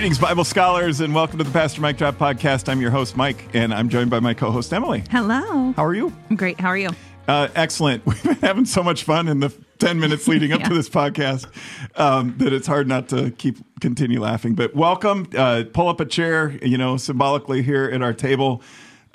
Greetings, Bible scholars, and welcome to the Pastor Mike Drop Podcast. I'm your host, Mike, and I'm joined by my co host, Emily. Hello. How are you? I'm great. How are you? Uh, excellent. We've been having so much fun in the 10 minutes leading up Yeah. to this podcast um, that it's hard not to keep continue laughing. But welcome. Uh, pull up a chair, you know, symbolically here at our table.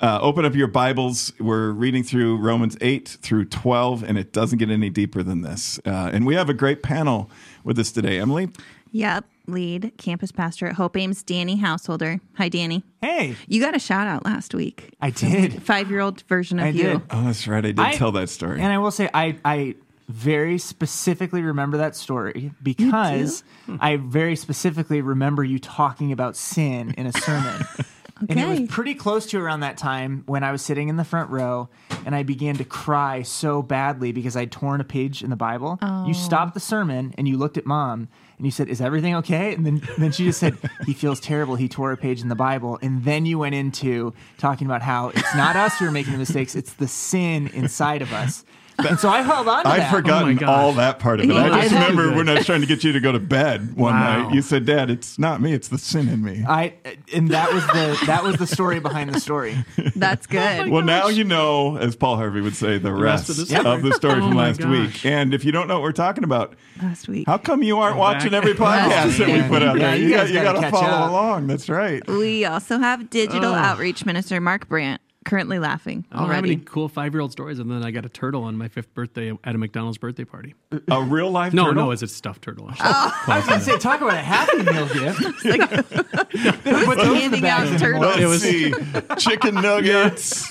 Uh, open up your Bibles. We're reading through Romans 8 through 12, and it doesn't get any deeper than this. Uh, and we have a great panel with us today. Emily, Yep. Lead campus pastor at Hope Ames, Danny Housholder. Hi, Danny. Hey, You got a shout out last week. I did. Five year old version of I you. did. oh, that's right. I did I- tell that story. And I will say, I, I very specifically remember that story because hmm. I very specifically remember you talking about sin in a sermon. And it was pretty close to around that time when I was sitting in the front row and I began to cry so badly because I'd torn a page in the Bible. You oh. stopped the sermon and you looked at mom and you said, Is everything okay? And then, then she just said, He feels terrible. He tore a page in the Bible. And then you went into talking about how it's not us who are making the mistakes, it's the sin inside of us. And so I held on to I'd that. Oh, forgotten gosh. all that part of it. I just remember when I was trying to get you to go to bed one Wow. night. You said, "Dad, it's not me; it's the sin in me." I and that was the that was the story behind the story. That's oh, good. well, now you know, as Paul Harvey would say, the, rest, rest of the of, story. the story Oh from my last gosh. week. And if you don't know what we're talking about, Last week. how come you aren't watching every podcast that we put out Yeah, there? you You, got, you gotta got to follow up. along. That's right. we also have digital Oh. outreach minister Mark Brandt currently laughing I don't have already. any cool five year old stories, and then I got a turtle on my fifth birthday at a McDonald's birthday party. A real life? No, turtle? no, it's a stuffed turtle. I was gonna say, talk about a happy meal gift. Who's handing out turtles? Let's It was- see, chicken nuggets,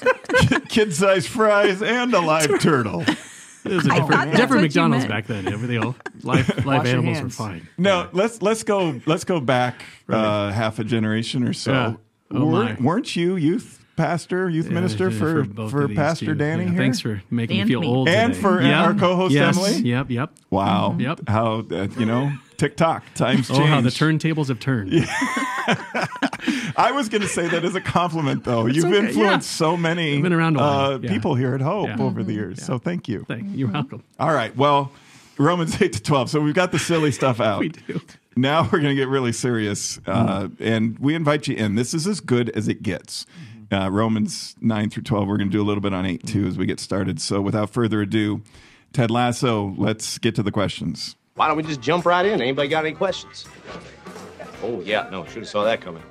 kid sized fries, and a live turtle. It was a I thought different, that's different what you McDonald's meant. back then. Everything, all live, live animals were hands. fine. No, let's let's go let's go back uh, half a generation or so. Yeah. Oh, weren't, my. weren't you youth pastor, youth minister Yeah, for for, Pastor two. Danny Yeah, here? Thanks for making And me feel me. old. And today. for Yeah. our co-host, yes. Emily? Yep, yep. Wow. Yep. How uh, you know TikTok times Oh, change. how the turntables have turned. I was going to say that as a compliment, though. You've okay, influenced yeah. so many been around uh, yeah. people here at Hope Yeah. over the years. So thank you. Thank You're welcome. All right. Well, Romans eight to twelve. So we've got the silly stuff out. We do. Now we're going to get really serious, uh, and we invite you in. This is as good as it gets. Uh, Romans 9 through 12. We're going to do a little bit on 8 too as we get started. So without further ado, Ted Lasso, let's get to the questions. Why don't we just jump right in? Anybody got any questions? Oh, yeah, no, should have saw that coming.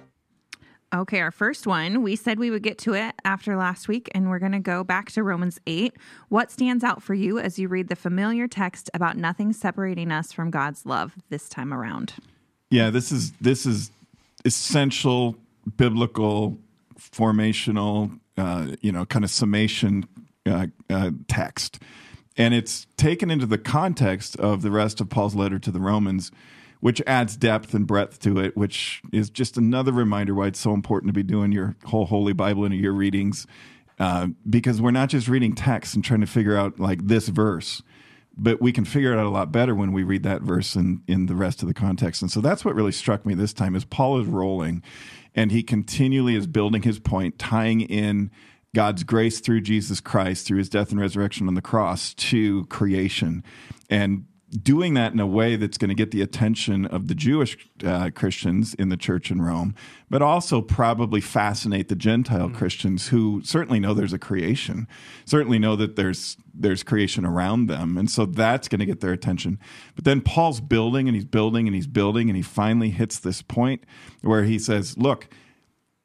Okay, our first one, we said we would get to it after last week, and we're going to go back to Romans 8. What stands out for you as you read the familiar text about nothing separating us from God's love this time around? Yeah, this is this is essential biblical formational, uh, you know, kind of summation uh, uh, text, and it's taken into the context of the rest of Paul's letter to the Romans, which adds depth and breadth to it, which is just another reminder why it's so important to be doing your whole Holy Bible and your readings, uh, because we're not just reading text and trying to figure out like this verse but we can figure it out a lot better when we read that verse in, in the rest of the context. And so that's what really struck me this time is Paul is rolling and he continually is building his point, tying in God's grace through Jesus Christ, through his death and resurrection on the cross to creation. And doing that in a way that's going to get the attention of the Jewish uh, Christians in the church in Rome, but also probably fascinate the Gentile Christians who certainly know there's a creation, certainly know that there's there's creation around them, and so that's going to get their attention. But then Paul's building and he's building and he's building, and he finally hits this point where he says, "Look."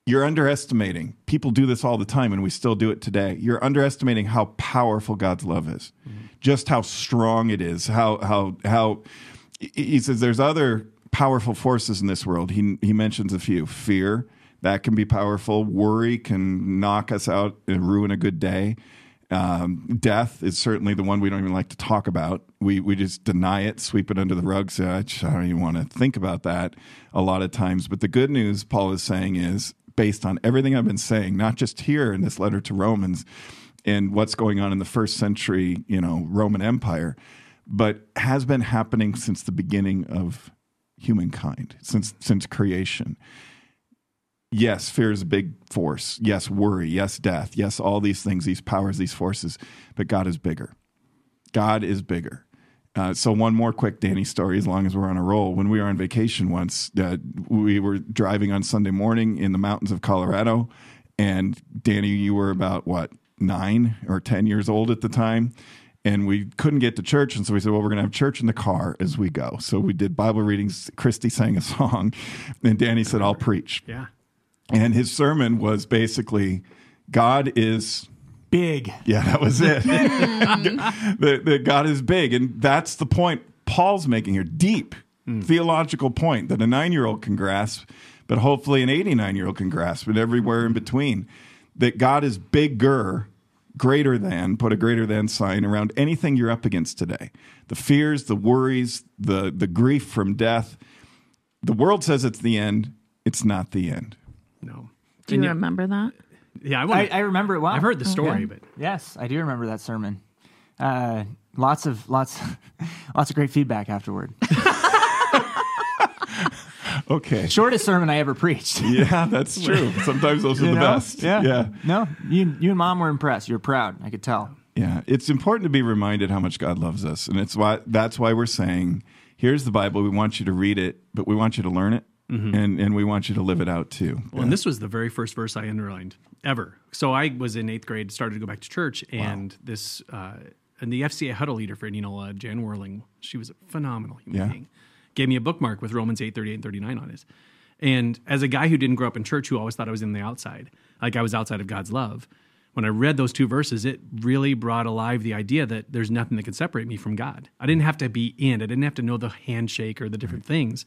You're underestimating. People do this all the time, and we still do it today. You're underestimating how powerful God's love is, just how strong it is. How how how he says there's other powerful forces in this world. He he mentions a few. Fear that can be powerful. Worry can knock us out and ruin a good day. Um, death is certainly the one we don't even like to talk about. We we just deny it, sweep it under the rug. Say I I don't even want to think about that a lot of times. But the good news Paul is saying is based on everything I've been saying, not just here in this letter to Romans and what's going on in the first century, you know, Roman Empire, but has been happening since the beginning of humankind, since since creation. Yes, fear is a big force. Yes, worry. Yes, death. Yes, all these things, these powers, these forces. But God is bigger. God is bigger. Uh, so one more quick Danny story, as long as we're on a roll. When we were on vacation once, uh, we were driving on Sunday morning in the mountains of Colorado, and Danny, you were about what nine or ten years old at the time, and we couldn't get to church, and so we said, "Well, we're going to have church in the car as we go." So we did Bible readings. Christy sang a song, and Danny said, "I'll preach." Yeah. And his sermon was basically, "God is." Big. Yeah, that was it. that, that God is big. And that's the point Paul's making here. Deep hmm. theological point that a nine year old can grasp, but hopefully an 89 year old can grasp, and everywhere in between. That God is bigger, greater than, put a greater than sign around anything you're up against today. The fears, the worries, the, the grief from death. The world says it's the end. It's not the end. No. Do you And yet- remember that? Yeah, I, I, wanna, I remember it well. I've heard the story, but Yes, I do remember that sermon. Uh, lots of lots, lots of great feedback afterward. Okay. Shortest sermon I ever preached. Yeah, that's true. Sometimes those are You the know? best. Yeah. Yeah. No, you you and mom were impressed. You're proud. I could tell. Yeah, it's important to be reminded how much God loves us, and it's why that's why we're saying, here's the Bible. We want you to read it, but we want you to learn it, and and we want you to live it out too. Well, and this was the very first verse I underlined ever. So I was in eighth grade, started to go back to church, and this uh, and the FCA huddle leader for uh, Jan Whirling, she was a phenomenal human Yeah. being. Gave me a bookmark with Romans eight thirty eight and thirty nine on it. And as a guy who didn't grow up in church, who always thought I was in the outside, like I was outside of God's love, when I read those two verses, it really brought alive the idea that there's nothing that can separate me from God. I didn't have to be in. I didn't have to know the handshake or the different things.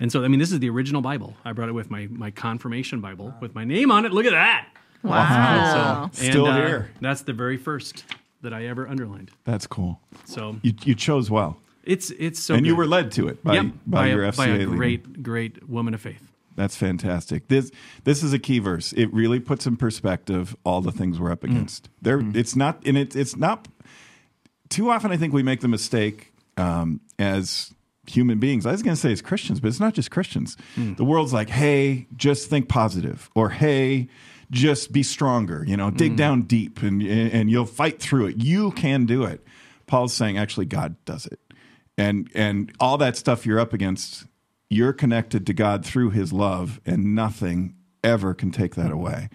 And so, I mean, this is the original Bible. I brought it with my my confirmation Bible with my name on it. Look at that. Wow. And, Still uh, here. That's the very first that I ever underlined. That's cool. So You you chose well, it's it's so and you were led to it by Yep, by, your a, FCA by a leader. great great woman of faith. That's fantastic. This this is a key verse. It really puts in perspective all the things we're up against. There, it's not, and it's it's not. Too often, I think we make the mistake um, as human beings. I was going to say it's Christians, but it's not just Christians. Hmm. The world's like, "Hey, just think positive," or "Hey, just be stronger." You know, dig hmm. down deep, and and you'll fight through it. You can do it. Paul's saying, actually, God does it, and and all that stuff you're up against you're connected to God through his love, and nothing ever can take that away.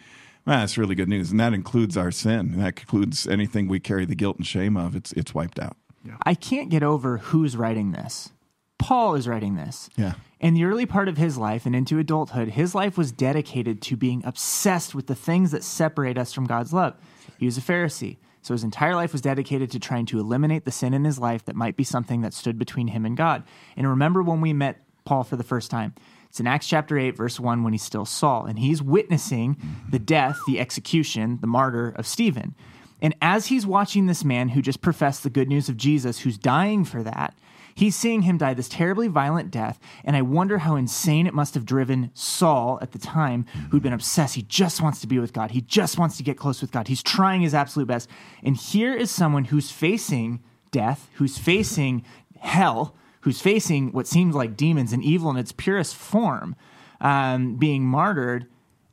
Man, that's really good news. And that includes our sin. And that includes anything we carry the guilt and shame of. It's it's wiped out. I can't get over who's writing this. Paul is writing this. Yeah. In the early part of his life and into adulthood, his life was dedicated to being obsessed with the things that separate us from God's love. He was a Pharisee, so his entire life was dedicated to trying to eliminate the sin in his life that might be something that stood between him and God. And remember when we met Paul for the first time? It's in Acts chapter 8, verse 1, when he's still Saul, and he's witnessing mm-hmm. the death, the execution, the martyr of Stephen. And as he's watching this man who just professed the good news of Jesus, who's dying for that, he's seeing him die this terribly violent death. And I wonder how insane it must have driven Saul at the time, who'd been obsessed. He just wants to be with God, he just wants to get close with God. He's trying his absolute best. And here is someone who's facing death, who's facing hell, who's facing what seems like demons and evil in its purest form, um, being martyred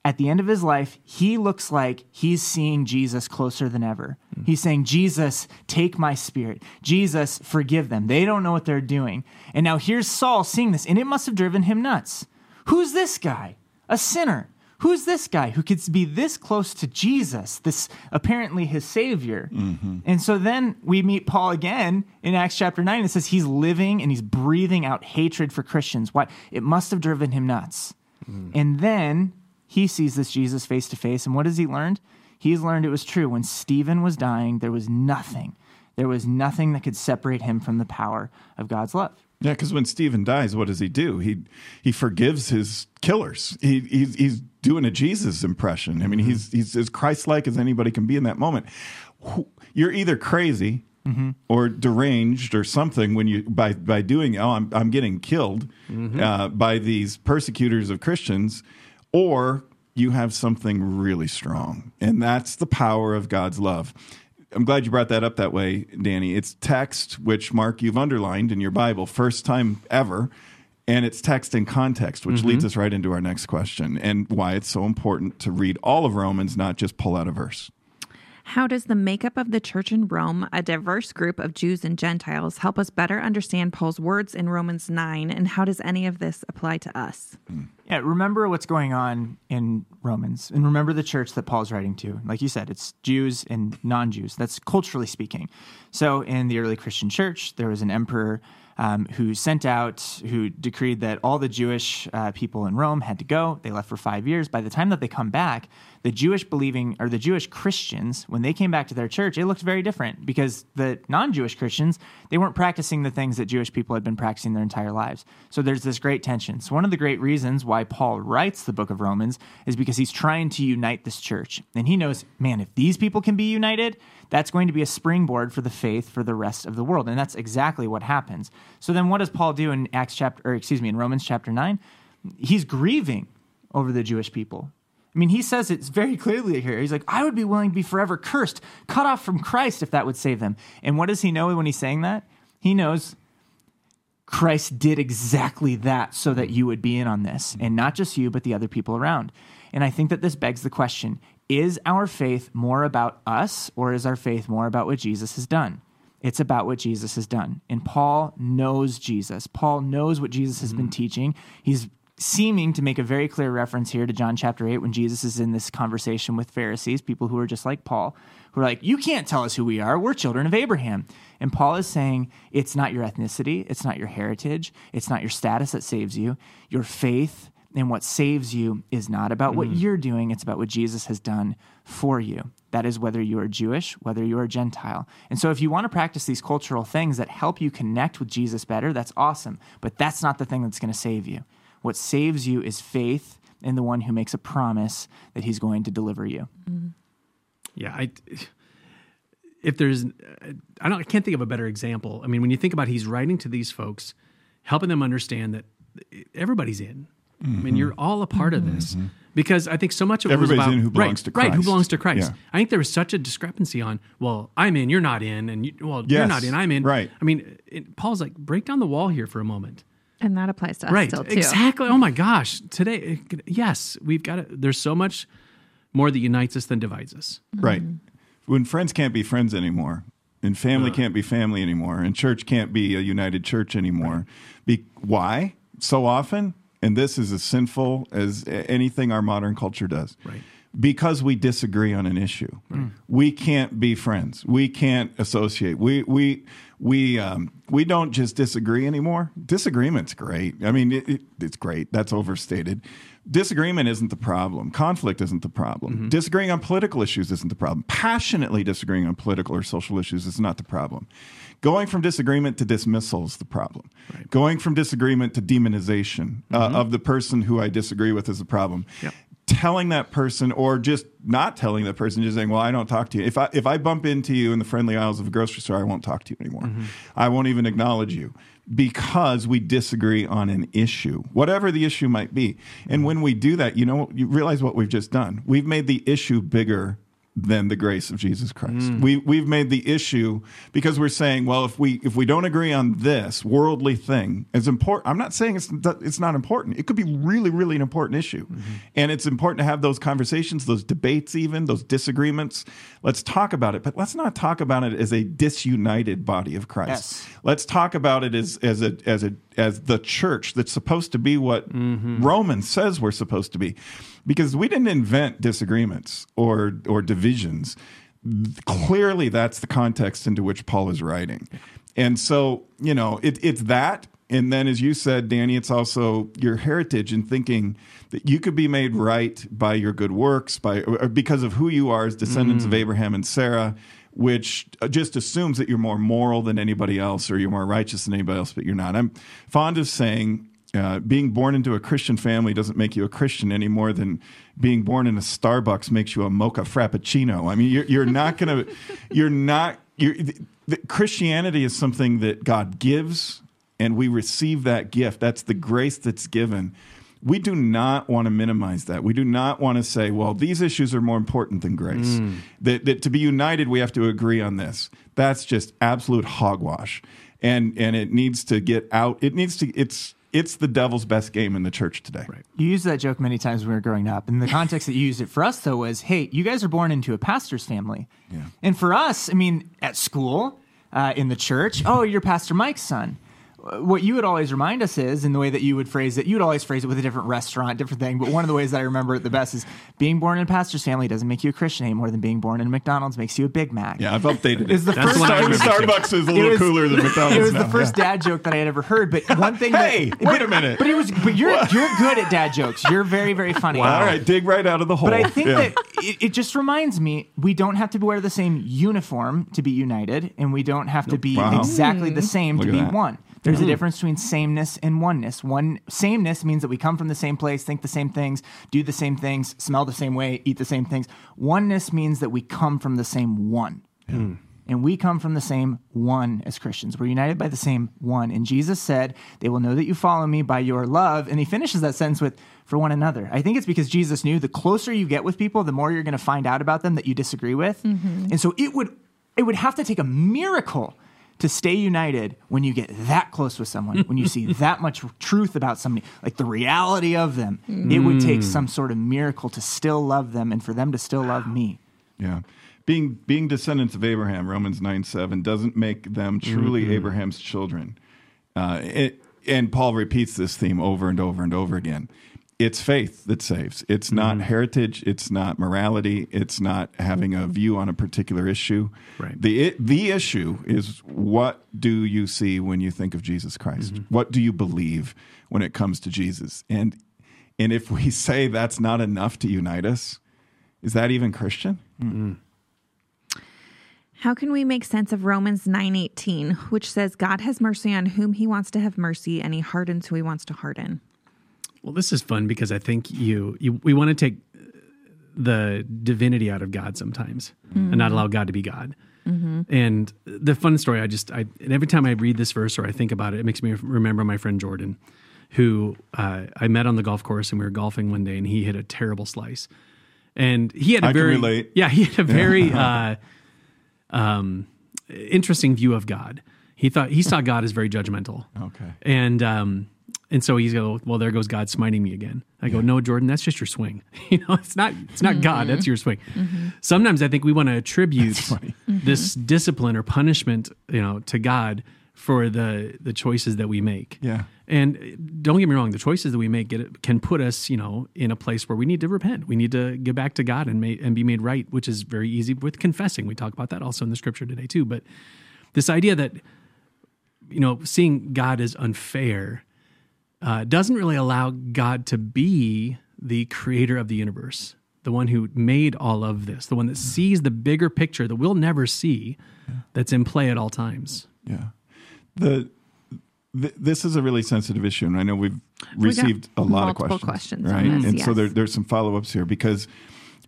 at the end of his life, he looks like he's seeing Jesus closer than ever. Mm. He's saying, Jesus, take my spirit. Jesus, forgive them. They don't know what they're doing. And now here's Saul seeing this, and it must have driven him nuts. Who's this guy? A sinner. Who's this guy who could be this close to Jesus, this apparently his savior? Mm-hmm. And so then we meet Paul again in Acts chapter 9. It says he's living and he's breathing out hatred for Christians. Why? It must have driven him nuts. Mm. And then he sees this Jesus face to face. And what has he learned? He's learned it was true. When Stephen was dying, there was nothing. There was nothing that could separate him from the power of God's love. Yeah, because when Stephen dies, what does he do? He he forgives his killers. He he's, he's doing a Jesus impression. I mean, mm-hmm. he's he's as Christ-like as anybody can be in that moment. You're either crazy mm-hmm. or deranged or something when you by by doing oh I'm I'm getting killed mm-hmm. uh, by these persecutors of Christians, or you have something really strong, and that's the power of God's love. I'm glad you brought that up that way, Danny. It's text, which Mark you've underlined in your Bible, first time ever, and it's text in context, which mm-hmm. leads us right into our next question and why it's so important to read all of Romans, not just pull out a verse. How does the makeup of the church in Rome, a diverse group of Jews and Gentiles, help us better understand Paul's words in Romans 9? And how does any of this apply to us? Hmm. Yeah, remember what's going on in Romans, and remember the church that Paul's writing to. Like you said, it's Jews and non Jews. That's culturally speaking. So, in the early Christian church, there was an emperor um, who sent out, who decreed that all the Jewish uh, people in Rome had to go. They left for five years. By the time that they come back, the Jewish believing or the Jewish Christians, when they came back to their church, it looked very different because the non Jewish Christians, they weren't practicing the things that Jewish people had been practicing their entire lives. So there's this great tension. So, one of the great reasons why Paul writes the book of Romans is because he's trying to unite this church. And he knows, man, if these people can be united, that's going to be a springboard for the faith for the rest of the world. And that's exactly what happens. So then what does Paul do in Acts chapter or excuse me, in Romans chapter 9? He's grieving over the Jewish people. I mean, he says it's very clearly here. He's like, I would be willing to be forever cursed, cut off from Christ if that would save them. And what does he know when he's saying that? He knows Christ did exactly that so that you would be in on this, and not just you, but the other people around. And I think that this begs the question is our faith more about us, or is our faith more about what Jesus has done? It's about what Jesus has done. And Paul knows Jesus. Paul knows what Jesus has been mm-hmm. teaching. He's seeming to make a very clear reference here to John chapter 8 when Jesus is in this conversation with Pharisees, people who are just like Paul, who are like, You can't tell us who we are. We're children of Abraham. And Paul is saying, It's not your ethnicity, it's not your heritage, it's not your status that saves you. Your faith and what saves you is not about what mm. you're doing, it's about what Jesus has done for you. That is whether you are Jewish, whether you are Gentile. And so, if you want to practice these cultural things that help you connect with Jesus better, that's awesome. But that's not the thing that's going to save you. What saves you is faith in the one who makes a promise that he's going to deliver you. Mm-hmm. Yeah, I if there's I don't I can't think of a better example. I mean, when you think about he's writing to these folks, helping them understand that everybody's in. I mean, you're all a part of this mm-hmm. because I think so much of it was Everybody's about in who belongs right, to right, who Christ. belongs to Christ. Yeah. I think there was such a discrepancy on well, I'm in, you're not in, and you, well, you're not in, I'm in. right. I mean, it, Paul's like break down the wall here for a moment. And that applies to us right still, too. exactly oh my gosh today yes we've got to there's so much more that unites us than divides us mm-hmm. Right. When friends can't be friends anymore, and family can't be family anymore, and church can't be a united church anymore. Be, why? So often, and this is as sinful as anything our modern culture does. Right. Because we disagree on an issue, we can't be friends. We can't associate. We we we um, we don't just disagree anymore. Disagreement's great. I mean, it, it, it's great. That's overstated. Disagreement isn't the problem. Conflict isn't the problem. Disagreeing on political issues isn't the problem. Passionately disagreeing on political or social issues is not the problem. Going from disagreement to dismissal is the problem. Going from disagreement to demonization uh, mm-hmm. of the person who I disagree with is the problem. Yep. Telling that person, or just not telling that person, just saying, "Well, I don't talk to you." If I if I bump into you in the friendly aisles of a grocery store, I won't talk to you anymore. Mm-hmm. I won't even acknowledge you because we disagree on an issue, whatever the issue might be. And mm-hmm. when we do that, you know, you realize what we've just done. We've made the issue bigger than the grace of Jesus Christ. Mm. We we've made the issue because we're saying, well, if we if we don't agree on this worldly thing, it's important. I'm not saying it's it's not important. It could be really really an important issue, mm-hmm. and it's important to have those conversations, those debates, even those disagreements. Let's talk about it, but let's not talk about it as a disunited body of Christ. Yes. Let's talk about it as as a as a as the church that's supposed to be what mm-hmm. Romans says we're supposed to be, because we didn't invent disagreements or or divisions. Clearly, that's the context into which Paul is writing, and so you know it, it's that. And then, as you said, Danny, it's also your heritage and thinking that you could be made right by your good works, by or because of who you are as descendants of mm. Abraham and Sarah, which uh, just assumes that you're more moral than anybody else or you're more righteous than anybody else, but you're not. I'm fond of saying uh, being born into a Christian family doesn't make you a Christian any more than being born in a Starbucks makes you a mocha frappuccino. I mean, you're, you're not going to, you're not, you're, the, the- Christianity is something that God gives and we receive that gift. That's the grace that's given. We do not want to minimize that. We do not want to say, well, these issues are more important than grace. That, that to be united, we have to agree on this. That's just absolute hogwash. And, and it needs to get out. It needs to, it's, it's the devil's best game in the church today. Right. You used that joke many times when we were growing up. And the context that you used it for us, though, was hey, you guys are born into a pastor's family. Yeah. And for us, I mean, at school, uh, in the church, oh, you're Pastor Mike's son. What you would always remind us is, in the way that you would phrase it, you would always phrase it with a different restaurant, different thing. But one of the ways that I remember it the best is being born in a pastor's family doesn't make you a Christian any more than being born in a McDonald's makes you a Big Mac. Yeah, I've updated It's the it. first one I time remember too. Starbucks is a little was- cooler than McDonald's. It was the now. first dad joke that I had ever heard. But one thing, Hey, that, wait a minute. But it was, but you're you're good at dad jokes. You're very very funny. All right, dig right out of the hole. But I think Yeah. that it, it just reminds me we don't have to wear the same uniform to be united, and we don't have to be Wow. exactly the mm. same Look to be that. one. There's a hmm. difference between sameness and oneness. One sameness means that we come from the same place, think the same things, do the same things, smell the same way, eat the same things. Oneness means that we come from the same one. Hmm. And we come from the same one as Christians. We're united by the same one. And Jesus said, They will know that you follow me by your love. And he finishes that sentence with, for one another. I think it's because Jesus knew the closer you get with people, the more you're going to find out about them that you disagree with. Mm-hmm. And so it would, it would have to take a miracle to stay united when you get that close with someone, when you see that much truth about somebody, like the reality of them. It would take some sort of miracle to still love them and for them to still love me. Yeah. Being being descendants of Abraham, Romans 9 7, doesn't make them truly Mm-hmm. Abraham's children. Uh, it, and Paul repeats this theme over and over and over again. It's faith that saves. It's Mm-hmm. not heritage. It's not morality. It's not having a view on a particular issue. Right. The it, the issue is what do you see when you think of Jesus Christ? Mm-hmm. What do you believe when it comes to Jesus? And and if we say that's not enough to unite us, is that even Christian? How can we make sense of Romans 9:18, which says God has mercy on whom he wants to have mercy and he hardens who he wants to harden? Well, this is fun because I think you, you we want to take the divinity out of God sometimes and not allow God to be God. And the fun story, I just, I, and every time I read this verse or I think about it, it makes me remember my friend Jordan, who uh, I met on the golf course and we were golfing one day and he hit a terrible slice. And he had a I can very, relate. yeah, he had a very uh, um, interesting view of God. He thought he saw God as very judgmental. Okay. And um, and so he's go, well, there goes God smiting me again. I go, no, Jordan, that's just your swing. you know, it's not it's not God, mm-hmm. that's your swing. Mm-hmm. Sometimes I think we want to attribute this mm-hmm. discipline or punishment, you know, to God for the the choices that we make. Yeah. And don't get me wrong, the choices that we make get, can put us, you know, in a place where we need to repent. We need to get back to God and ma- and be made right, which is very easy with confessing. We talk about that also in the scripture today too. But this idea that you know, seeing God as unfair uh, doesn't really allow God to be the creator of the universe, the one who made all of this, the one that sees the bigger picture that we'll never see, that's in play at all times. Yeah. The th- this is a really sensitive issue, and I know we've received a lot of multiple questions, questions on right? this, and so yes. there, there's some follow ups here because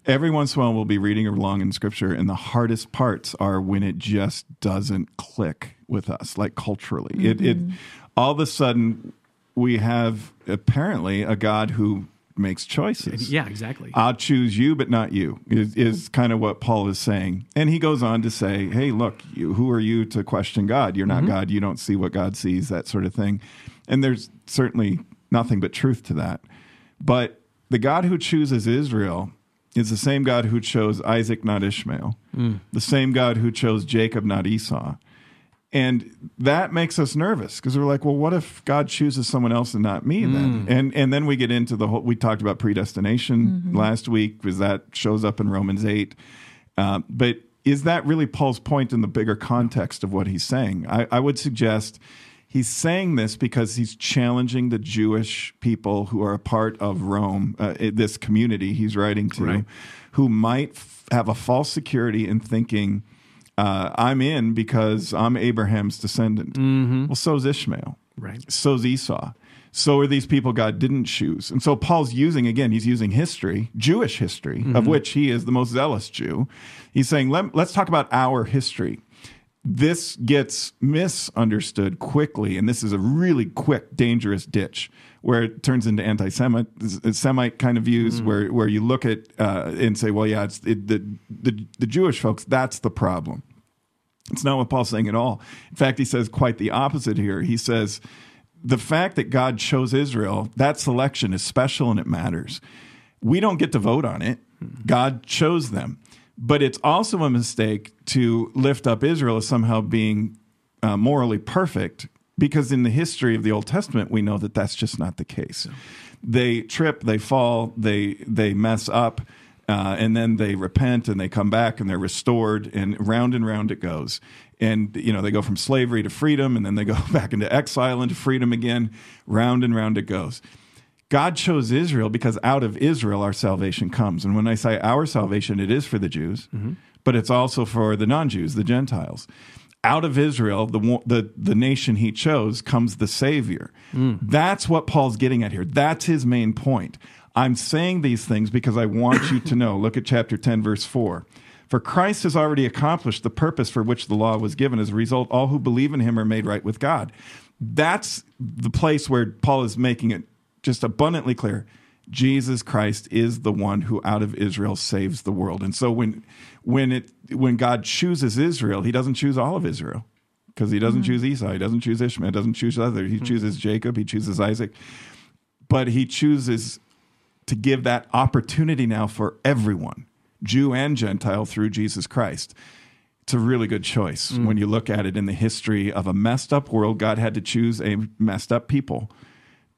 every once in a while we'll be reading along in Scripture, and the hardest parts are when it just doesn't click with us, like culturally. It, it Mm-hmm. all of a sudden we have apparently a God who makes choices. Yeah, exactly. I'll choose you, but not you, is, is kind of what Paul is saying. And he goes on to say, hey, look, you, who are you to question God? You're not mm-hmm. God. You don't see what God sees, that sort of thing. And there's certainly nothing but truth to that. But the God who chooses Israel is the same God who chose Isaac, not Ishmael, mm. the same God who chose Jacob, not Esau. And that makes us nervous because we're like, well, what if God chooses someone else and not me then? And and then we get into the whole. We talked about predestination last week because that shows up in Romans eight. Uh, but is that really Paul's point in the bigger context of what he's saying? I, I would suggest he's saying this because he's challenging the Jewish people who are a part of Rome, uh, this community he's writing to, Right. who might f- have a false security in thinking uh, I'm in because I'm Abraham's descendant. Well, so's Ishmael. Right. So's Esau. So are these people God didn't choose. And so Paul's using, again, he's using history, Jewish history, of which he is the most zealous Jew. He's saying, Let, let's talk about our history. This gets misunderstood quickly, and this is a really quick, dangerous ditch where it turns into anti-Semite Semite kind of views, where where you look at uh, and say, well, yeah, it's it, the, the the Jewish folks. That's the problem. It's not what Paul's saying at all. In fact, he says quite the opposite here. He says the fact that God chose Israel, that selection is special and it matters. We don't get to vote on it. God chose them. But it's also a mistake to lift up Israel as somehow being uh, morally perfect because in the history of the Old Testament, we know that that's just not the case. They trip, they fall, they they mess up, uh, and then they repent and they come back and they're restored, and round and round it goes. And you know they go from slavery to freedom, and then they go back into exile into freedom again. Round and round it goes. God chose Israel because out of Israel our salvation comes. And when I say our salvation, it is for the Jews, but it's also for the non Jews, the Gentiles. Out of Israel, the, the, the nation he chose, comes the Savior. That's what Paul's getting at here. That's his main point. I'm saying these things because I want you to know. Look at chapter 10, verse 4. For Christ has already accomplished the purpose for which the law was given. As a result, all who believe in him are made right with God. That's the place where Paul is making it just abundantly clear. Jesus Christ is the one who out of Israel saves the world. And so when when it when God chooses Israel, he doesn't choose all of Israel. Because he doesn't mm-hmm. choose Esau, he doesn't choose Ishmael, he doesn't choose other. He mm-hmm. chooses Jacob, he chooses Isaac. But he chooses to give that opportunity now for everyone, Jew and Gentile, through Jesus Christ. It's a really good choice mm. when you look at it in the history of a messed up world. God had to choose a messed up people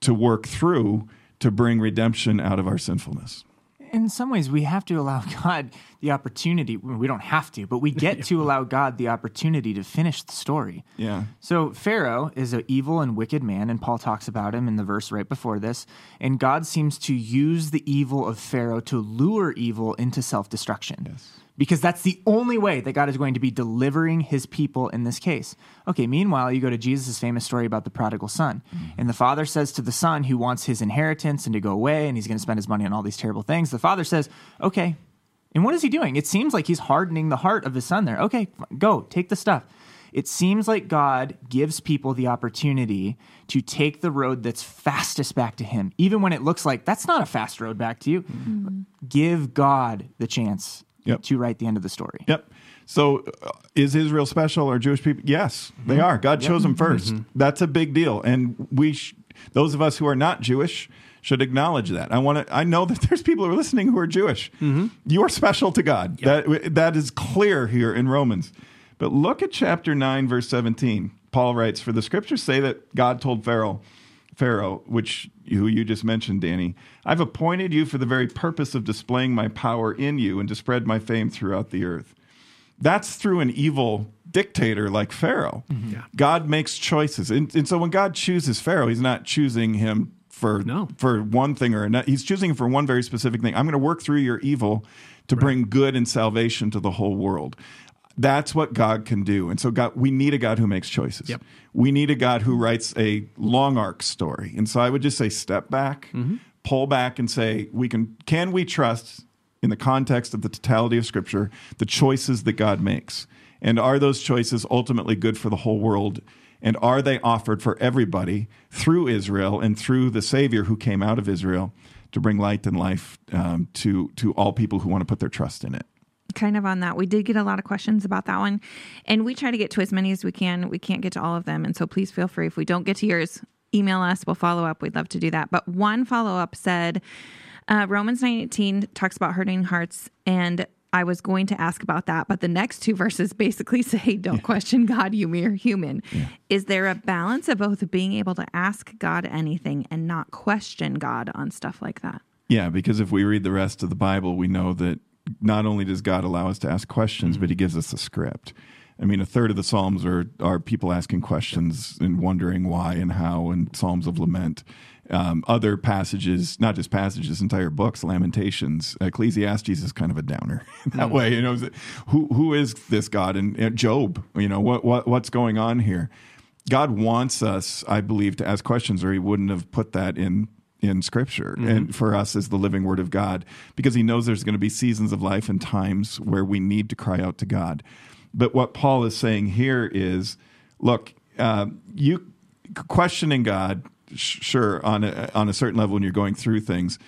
to work through to bring redemption out of our sinfulness. In some ways we have to allow God the opportunity. We don't have to, but we get to allow God the opportunity to finish the story. Yeah. So Pharaoh is an evil and wicked man, and Paul talks about him in the verse right before this. And God seems to use the evil of Pharaoh to lure evil into self-destruction. Yes. Because that's the only way that God is going to be delivering his people in this case. Okay, meanwhile, you go to Jesus' famous story about the prodigal son. Mm-hmm. And the father says to the son who wants his inheritance and to go away, and he's going to spend his money on all these terrible things. The father says, Okay. And what is he doing? It seems like he's hardening the heart of his son there. Okay, go, take the stuff. It seems like God gives people the opportunity to take the road that's fastest back to Him, even when it looks like that's not a fast road back to you. Mm-hmm. Give God the chance Yep. to write the end of the story. Yep. So uh, is Israel special or Jewish people? Yes, they mm-hmm. are. God chose them 1st mm-hmm. That's a big deal. And we, sh- those of us who are not Jewish, should acknowledge that. I want to. I know that there's people who are listening who are Jewish. Mm-hmm. You are special to God. That that is clear here in Romans. But look at chapter nine, verse seventeen. Paul writes, "For the scriptures say that God told Pharaoh, Pharaoh, which who you just mentioned, Danny, I've appointed you for the very purpose of displaying my power in you and to spread my fame throughout the earth." That's through an evil dictator like Pharaoh. Mm-hmm. Yeah. God makes choices. And, and so when God chooses Pharaoh, he's not choosing him for No. for one thing or another. He's choosing him for one very specific thing. I'm going to work through your evil to bring good and salvation to the whole world. That's what God can do. And so God we need a God who makes choices. Yep. We need a God who writes a long arc story. And so I would just say step back, pull back and say we can can we trust in the context of the totality of scripture the choices that God makes? And are those choices ultimately good for the whole world? And are they offered for everybody through Israel and through the Savior who came out of Israel to bring light and life um, to to all people who want to put their trust in it? Kind of on that. We did get a lot of questions about that one, and we try to get to as many as we can. We can't get to all of them, and so please feel free if we don't get to yours, email us. We'll follow up. We'd love to do that. But one follow up said uh, Romans nine eighteen talks about hurting hearts, and I was going to ask about that, but the next two verses basically say, "Don't question God, you mere human." Is there a balance of both being able to ask God anything and not question God on stuff like that? Yeah, because if we read the rest of the Bible, we know that not only does God allow us to ask questions, but He gives us a script. I mean, a third of the Psalms are, are people asking questions and wondering why and how, and Psalms of lament. Um, other passages, not just passages, entire books, Lamentations, Ecclesiastes is kind of a downer that way. You know, who who is this God? And, and Job, you know, what what what's going on here? God wants us, I believe, to ask questions, or He wouldn't have put that in in Scripture and for us as the living Word of God, because He knows there's going to be seasons of life and times where we need to cry out to God. But what Paul is saying here is, look, uh, you questioning God, sh- sure, on a, on a certain level when you're going through things.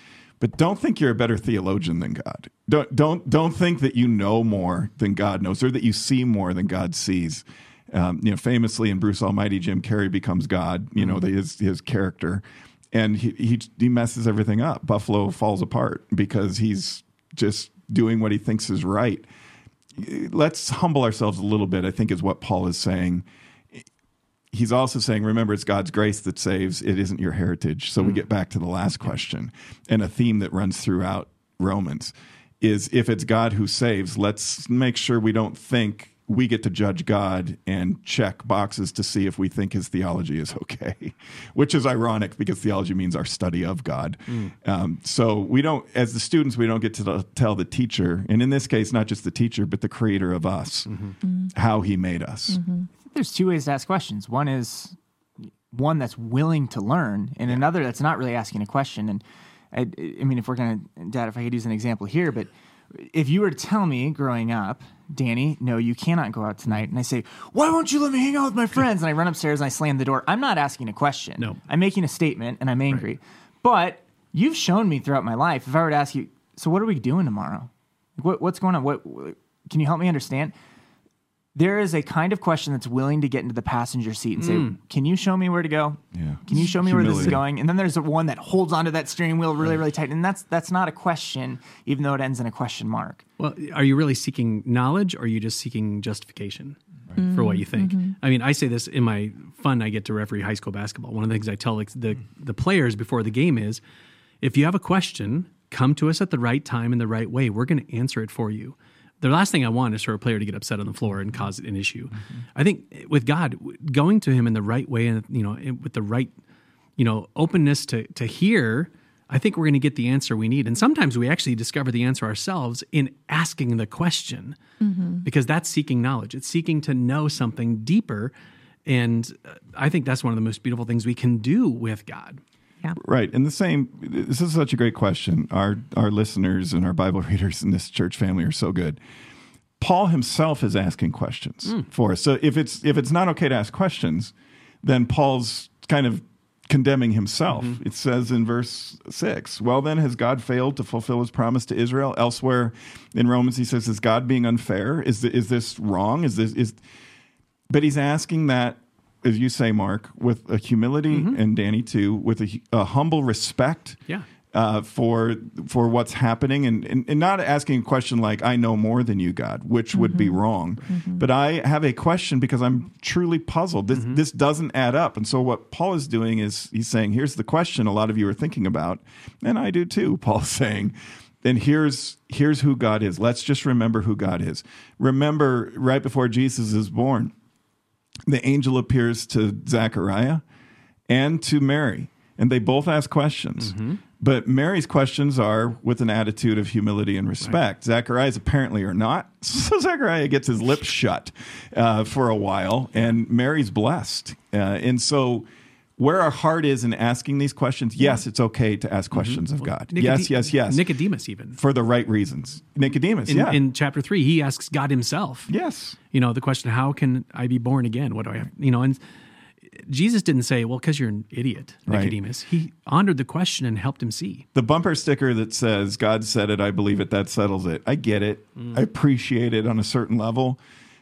But don't think you're a better theologian than God. Don't don't don't think that you know more than God knows, or that you see more than God sees. Um, you know, famously in Bruce Almighty, Jim Carrey becomes God. You know, the, his his character, and he, he he messes everything up. Buffalo falls apart because he's just doing what he thinks is right. Let's humble ourselves a little bit. I think is what Paul is saying he's also saying, remember, it's God's grace that saves. It isn't your heritage. So we mm. get back to the last question and a theme that runs throughout Romans is if it's God who saves, let's make sure we don't think we get to judge God and check boxes to see if we think his theology is okay, which is ironic because theology means our study of God. Mm. Um, so we don't, as the students, we don't get to tell the teacher, and in this case, not just the teacher, but the creator of us, mm-hmm. Mm-hmm. how he made us. Mm-hmm. There's two ways to ask questions. One is one that's willing to learn, and another that's not really asking a question. And I, I mean, if we're gonna, Dad, if I could use an example here, but if you were to tell me growing up, Danny, no, you cannot go out tonight, and I say, why won't you let me hang out with my friends? And I run upstairs and I slam the door. I'm not asking a question. No. I'm making a statement, and I'm angry. But you've shown me throughout my life. If I were to ask you, so what are we doing tomorrow? What, what's going on? What can you help me understand? There is a kind of question that's willing to get into the passenger seat and say, hmm. "Can you show me where to go? Yeah. Can you show me where this is going?" And then there's the one that holds onto that steering wheel really, really tight, and that's that's not a question, even though it ends in a question mark. Well, are you really seeking knowledge or are you just seeking justification for what you think? Mm-hmm. I mean, I say this in my fun, I get to referee high school basketball. One of the things I tell like, the, the players before the game is if you have a question, come to us at the right time in the right way. We're going to answer it for you. The last thing I want is for a player to get upset on the floor and cause an issue. I think with God, going to Him in the right way and you know with the right you know openness to to hear i think we're going to get the answer we need. And sometimes we actually discover the answer ourselves in asking the question because that's seeking knowledge. It's seeking to know something deeper. And uh, i think that's one of the most beautiful things we can do with god Yeah. Right. And the same, this is such a great question. Our, our listeners and our Bible readers in this church family are so good. Paul himself is asking questions hmm. for us. So if it's, if it's not okay to ask questions, then Paul's kind of condemning himself. Mm-hmm. It says in verse six, well, then has God failed to fulfill his promise to Israel? Elsewhere in Romans, he says, is God being unfair? Is, th- is this wrong? Is this, is, but he's asking that as you say mark with a humility mm-hmm. and danny too with a, a humble respect Yeah. uh, for for what's happening and, and, and not asking a question like i know more than you god which would be mm-hmm. wrong. Mm-hmm. But i have a question because i'm truly puzzled. This, this doesn't add up. And so what paul is doing is he's saying here's the question a lot of you are thinking about and i do too paul's saying. And here's here's who god is. Let's just remember who god is. Remember right before jesus is born the angel appears to Zechariah and to Mary, and they both ask questions. But Mary's questions are with an attitude of humility and respect. Zechariah's apparently are not. So Zechariah gets his lips shut uh, for a while, and Mary's blessed. Uh, and so, where our heart is in asking these questions, yes, it's okay to ask mm-hmm. questions of God. Nicode- yes, yes, yes. nicodemus even for the right reasons. Nicodemus, in, yeah. in chapter 3 he asks god himself yes. you know the question how can i be born again what do i have you know and jesus didn't say well because you're an idiot Right. nicodemus he honored the question and helped him see the bumper sticker that says God said it, I believe it, that settles it. I get it. Mm. I appreciate it on a certain level.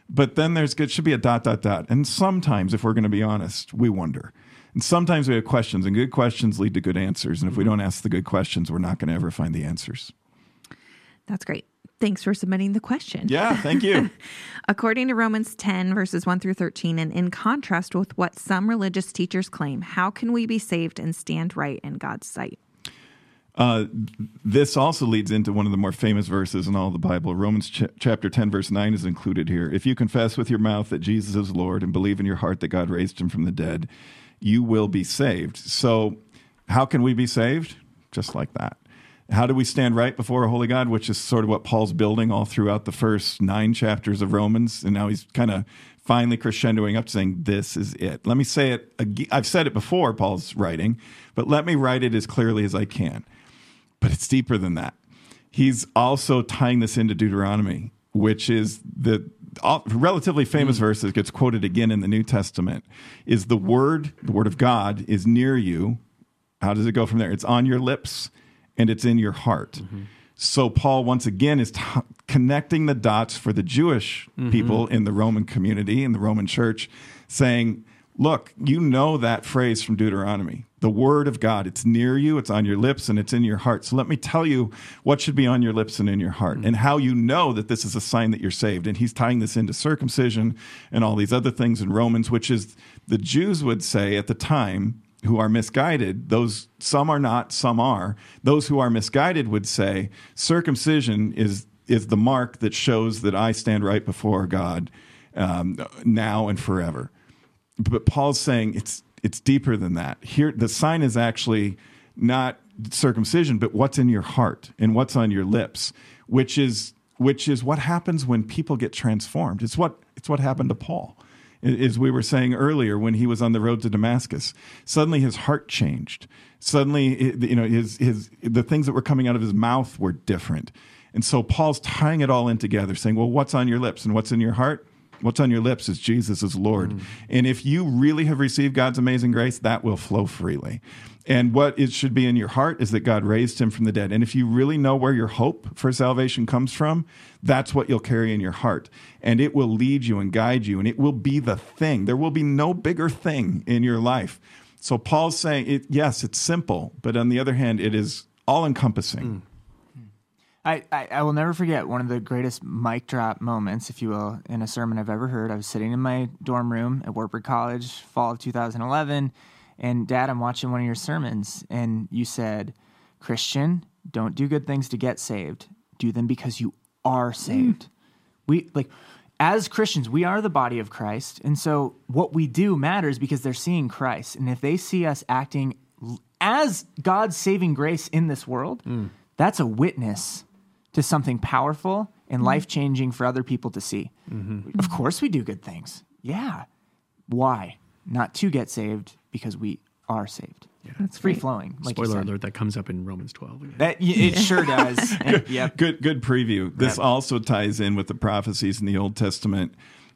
But then there's it should be a dot dot dot. And sometimes, if we're going to be honest, we wonder. And sometimes we have questions, and good questions lead to good answers. And if we don't ask the good questions, we're not going to ever find the answers. That's great. Thanks for submitting the question. Yeah, thank you. According to Romans 10, verses 1 through 13, and in contrast with what some religious teachers claim, how can we be saved and stand right in God's sight? Uh, this also leads into one of the more famous verses in all the Bible. Romans ch- chapter 10, verse 9 is included here. If you confess with your mouth that Jesus is Lord and believe in your heart that God raised him from the dead, you will be saved. So, how can we be saved? Just like that. How do we stand right before a holy God, which is sort of what Paul's building all throughout the first nine chapters of Romans. And now he's kind of finally crescendoing up saying, This is it. Let me say it. I've said it before, Paul's writing, but let me write it as clearly as I can but it's deeper than that. He's also tying this into Deuteronomy, which is the relatively famous mm. verse that gets quoted again in the New Testament. Is the word, the word of God, is near you. How does it go from there? It's on your lips and it's in your heart. Mm-hmm. So Paul once again is t- connecting the dots for the Jewish mm-hmm. people in the Roman community in the Roman church, saying, "Look, you know that phrase from Deuteronomy, the word of God. It's near you, it's on your lips, and it's in your heart. So let me tell you what should be on your lips and in your heart, and how you know that this is a sign that you're saved." And he's tying this into circumcision and all these other things in Romans, which is the Jews would say at the time who are misguided, those some are not, some are. Those who are misguided would say circumcision is is the mark that shows that I stand right before God um, now and forever. But Paul's saying it's it's deeper than that. Here, the sign is actually not circumcision, but what's in your heart and what's on your lips, which is which is what happens when people get transformed. It's what it's what happened to Paul as we were saying earlier when he was on the road to Damascus. Suddenly his heart changed. Suddenly, you know, his his the things that were coming out of his mouth were different. And so Paul's tying it all in together, saying, "Well, what's on your lips and what's in your heart? What's on your lips is Jesus is Lord. Mm. And if you really have received God's amazing grace, that will flow freely. And what it should be in your heart is that God raised him from the dead. And if you really know where your hope for salvation comes from, that's what you'll carry in your heart. And it will lead you and guide you, and it will be the thing. There will be no bigger thing in your life. So Paul's saying, it, yes, it's simple, but on the other hand, it is all encompassing. Mm. I, I, I will never forget one of the greatest mic drop moments, if you will, in a sermon I've ever heard. I was sitting in my dorm room at Wartburg College, fall of 2011, and Dad, I'm watching one of your sermons, and you said, Christian, don't do good things to get saved. Do them because you are mm. saved. We like as Christians, we are the body of Christ, and so what we do matters because they're seeing Christ, and if they see us acting as God's saving grace in this world, mm. that's a witness to something powerful and mm-hmm. life changing for other people to see. Mm-hmm. Of course, we do good things. Yeah. Why? Not to get saved, because we are saved. Yeah. it's free flowing. Like you Spoiler alert, that comes up in Romans 12 again. That y- it sure does. And, yep. Good, good preview. This Yep. also ties in with the prophecies in the Old Testament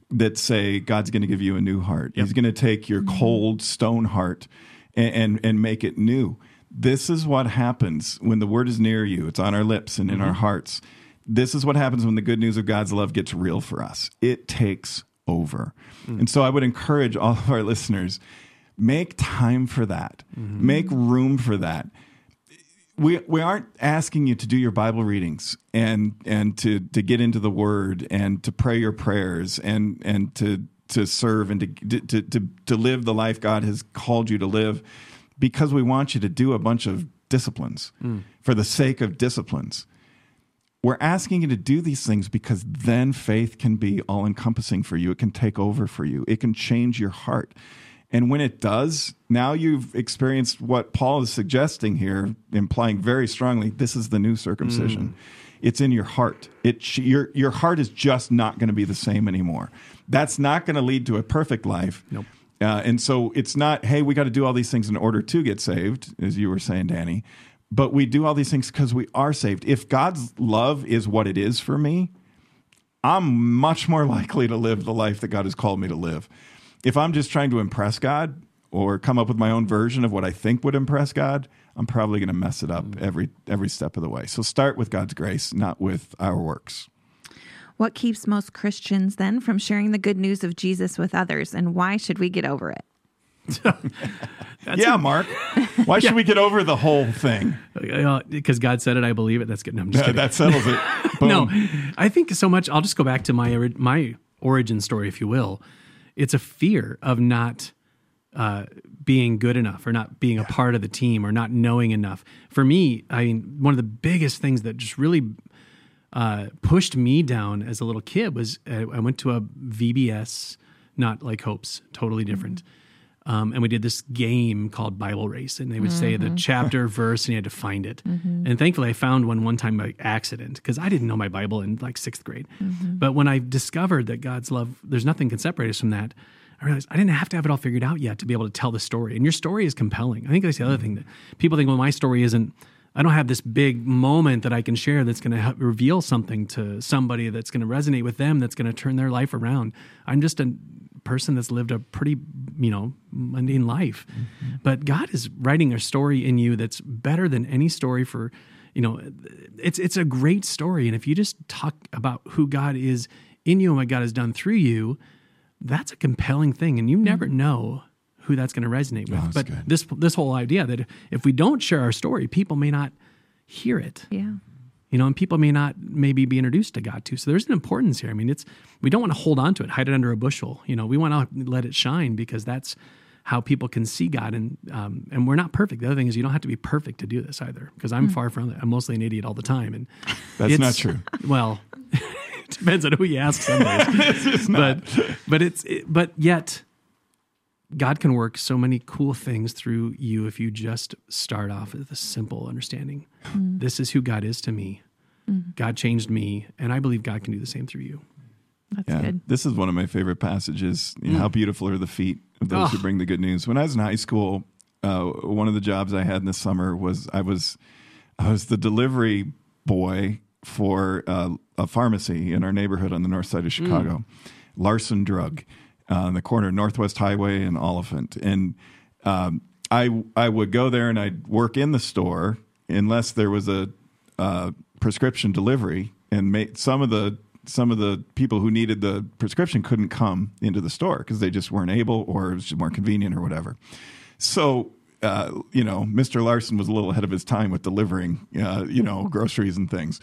that say God's going to give you a new heart. He's going to take your mm-hmm. cold stone heart and, and and make it new. This is what happens when the word is near you. It's on our lips and in our mm-hmm. hearts. This is what happens when the good news of God's love gets real for us. It takes over. Mm. And so I would encourage all of our listeners make time for that. Mm-hmm. Make room for that we we aren't asking you to do your Bible readings and and to to get into the Word and to pray your prayers and and to to serve and to to to, to live the life God has called you to live, because we want you to do a bunch of disciplines mm. for the sake of disciplines. We're asking you to do these things because then faith can be all encompassing for you. It can take over for you. It can change your heart. And when it does, now you've experienced what Paul is suggesting here, implying very strongly this is the new circumcision. Mm. It's in your heart. It your your heart is just not going to be the same anymore. That's not going to lead to a perfect life. Nope. Uh, and so it's not, hey, we got to do all these things in order to get saved, as you were saying, Danny. But we do all these things because we are saved. If God's love is what it is for me, I'm much more likely to live the life that God has called me to live. If I'm just trying to impress God or come up with my own version of what I think would impress God, I'm probably going to mess it up every every step of the way. So start with God's grace, not with our works. What keeps most Christians then from sharing the good news of Jesus with others, and why should we get over it? yeah, Mark. Why should we get over the whole thing? Because God said it, I believe it. That's good. No, I'm just That, that settles it. Boom. no, I think so much. I'll just go back to my my origin story, if you will. It's a fear of not uh, being good enough, or not being a part of the team, or not knowing enough. For me, I mean, one of the biggest things that just really uh, pushed me down as a little kid was uh, I went to a VBS, not like Hopes, totally different. Um, and we did this game called Bible Race, and they would say the chapter, verse, and you had to find it. And thankfully, I found one one time by accident because I didn't know my Bible in like sixth grade. But when I discovered that God's love, there's nothing can separate us from that. I realized I didn't have to have it all figured out yet to be able to tell the story. And your story is compelling. I think that's the other thing that people think, well, my story isn't. I don't have this big moment that I can share that's going to reveal something to somebody that's going to resonate with them, that's going to turn their life around. I'm just a person that's lived a pretty, you know, mundane life. Mm-hmm. But God is writing a story in you that's better than any story for you know, it's it's a great story. And if you just talk about who God is in you and what God has done through you, that's a compelling thing. And you never mm-hmm. know who that's going to resonate with. that's but good. this this whole idea that if we don't share our story, people may not hear it Yeah. you know, and people may not maybe be introduced to God too. So there's an importance here. I mean, it's we don't want to hold on to it, hide it under a bushel. You know, we want to let it shine because that's how people can see God. And um, and we're not perfect. The other thing is you don't have to be perfect to do this either. Because I'm far from it. I'm mostly an idiot all the time. And That's not true. Well, it depends on who you ask. Some days, but but it's it, but yet. God can work so many cool things through you if you just start off with a simple understanding. This is who God is to me. God changed me, and I believe God can do the same through you. That's Yeah, good. this is one of my favorite passages. You know, How beautiful are the feet of those who Oh. bring the good news. When I was in high school, uh, one of the jobs I had in the summer was I was I was the delivery boy for uh, a pharmacy in our neighborhood on the north side of Chicago, Larson Drug, uh, on the corner of Northwest Highway and Oliphant, and um, I I would go there and I'd work in the store unless there was a uh, prescription delivery, and ma- some of the some of the people who needed the prescription couldn't come into the store because they just weren't able, or it was just more convenient, or whatever. So. Uh, you know, Mr. Larson was a little ahead of his time with delivering, uh, you know, groceries and things.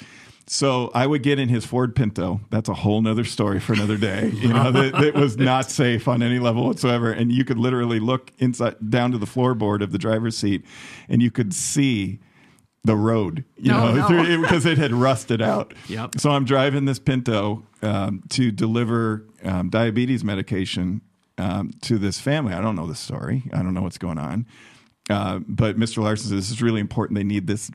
So I would get in his Ford Pinto. That's a whole nother story for another day. You know, that, that was not safe on any level whatsoever. And you could literally look inside down to the floorboard of the driver's seat, and you could see the road. You No, know, no. because it had rusted out. Yep. So I'm driving this Pinto um, to deliver um, diabetes medication um, to this family. I don't know the story. I don't know what's going on. Uh, but Mr. Larson says this is really important. They need this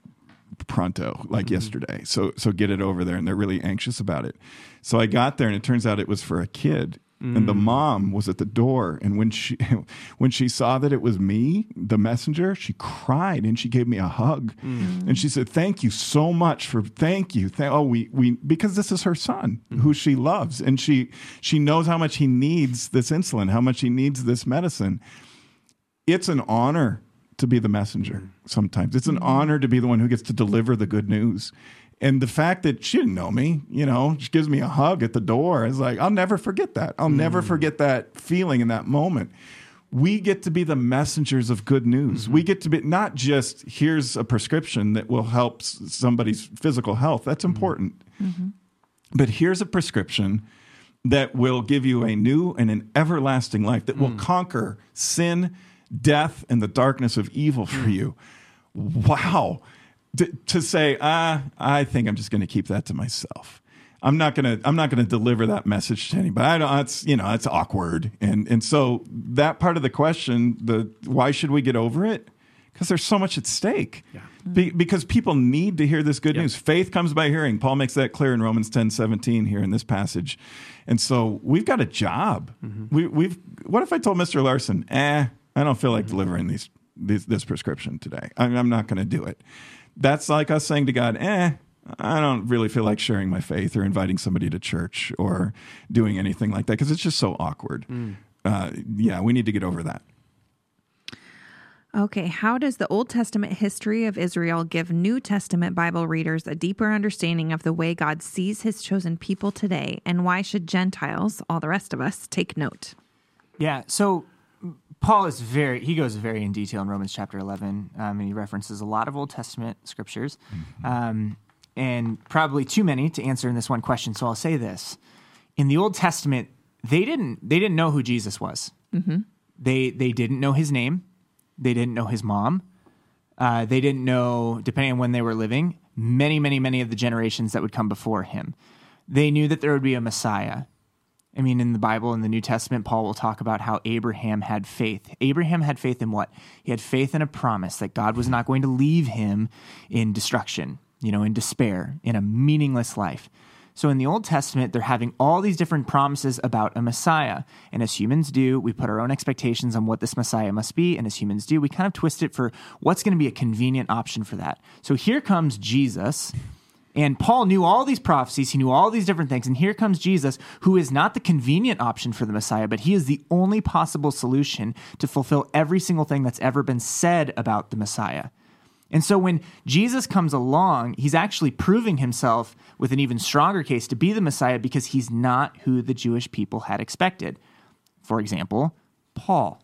pronto, like mm-hmm. yesterday. So so get it over there, and they're really anxious about it. So I got there, and it turns out it was for a kid. And the mm. mom was at the door, and when she when she saw that it was me, the messenger, she cried and she gave me a hug, mm. and she said, "Thank you so much for thank you, Thank, oh we we because this is her son mm-hmm. who she loves, and she she knows how much he needs this insulin, how much he needs this medicine, it's an honor to be the messenger mm-hmm. sometimes. It's an mm-hmm. honor to be the one who gets to deliver the good news. And the fact that she didn't know me, you know, she gives me a hug at the door. It's like, I'll never forget that. I'll never mm-hmm. forget that feeling in that moment. We get to be the messengers of good news. We get to be not just here's a prescription that will help somebody's physical health. That's important. But here's a prescription that will give you a new and an everlasting life that will mm. conquer sin, death, and the darkness of evil for you. Wow. To, to say, ah, I think I'm just going to keep that to myself. I'm not gonna. I'm not gonna deliver that message to anybody. I don't. It's you know. It's awkward, and and so that part of the question, the why should we get over it? Because there's so much at stake. Yeah. Be, because people need to hear this good Yep. news. Faith comes by hearing. Paul makes that clear in Romans 10 17 here in this passage. And so we've got a job. We, we've. What if I told Mr. Larson, eh, I don't feel like delivering these, these this prescription today. I'm, I'm not going to do it. That's like us saying to God, eh, I don't really feel like sharing my faith or inviting somebody to church or doing anything like that because it's just so awkward. Uh, yeah, we need to get over that. Okay, how does the Old Testament history of Israel give New Testament Bible readers a deeper understanding of the way God sees his chosen people today? And why should Gentiles, all the rest of us, take note? Yeah. So Paul is very, he goes very in detail in Romans chapter 11. Um, and he references a lot of Old Testament scriptures, um, and probably too many to answer in this one question. So I'll say this. In the Old Testament, they didn't, they didn't know who Jesus was. They, they didn't know his name. They didn't know his mom. Uh, they didn't know, depending on when they were living, many, many, many of the generations that would come before him. They knew that there would be a Messiah. I mean, in the Bible, in the New Testament, Paul will talk about how Abraham had faith. Abraham had faith in what? He had faith in a promise that God was not going to leave him in destruction, you know, in despair, in a meaningless life. So in the Old Testament, they're having all these different promises about a Messiah. And as humans do, we put our own expectations on what this Messiah must be. And as humans do, we kind of twist it for what's going to be a convenient option for that. So here comes Jesus. And Paul knew all these prophecies, he knew all these different things. And here comes Jesus, who is not the convenient option for the Messiah, but he is the only possible solution to fulfill every single thing that's ever been said about the Messiah. And so when Jesus comes along, he's actually proving himself with an even stronger case to be the Messiah because he's not who the Jewish people had expected. For example, Paul.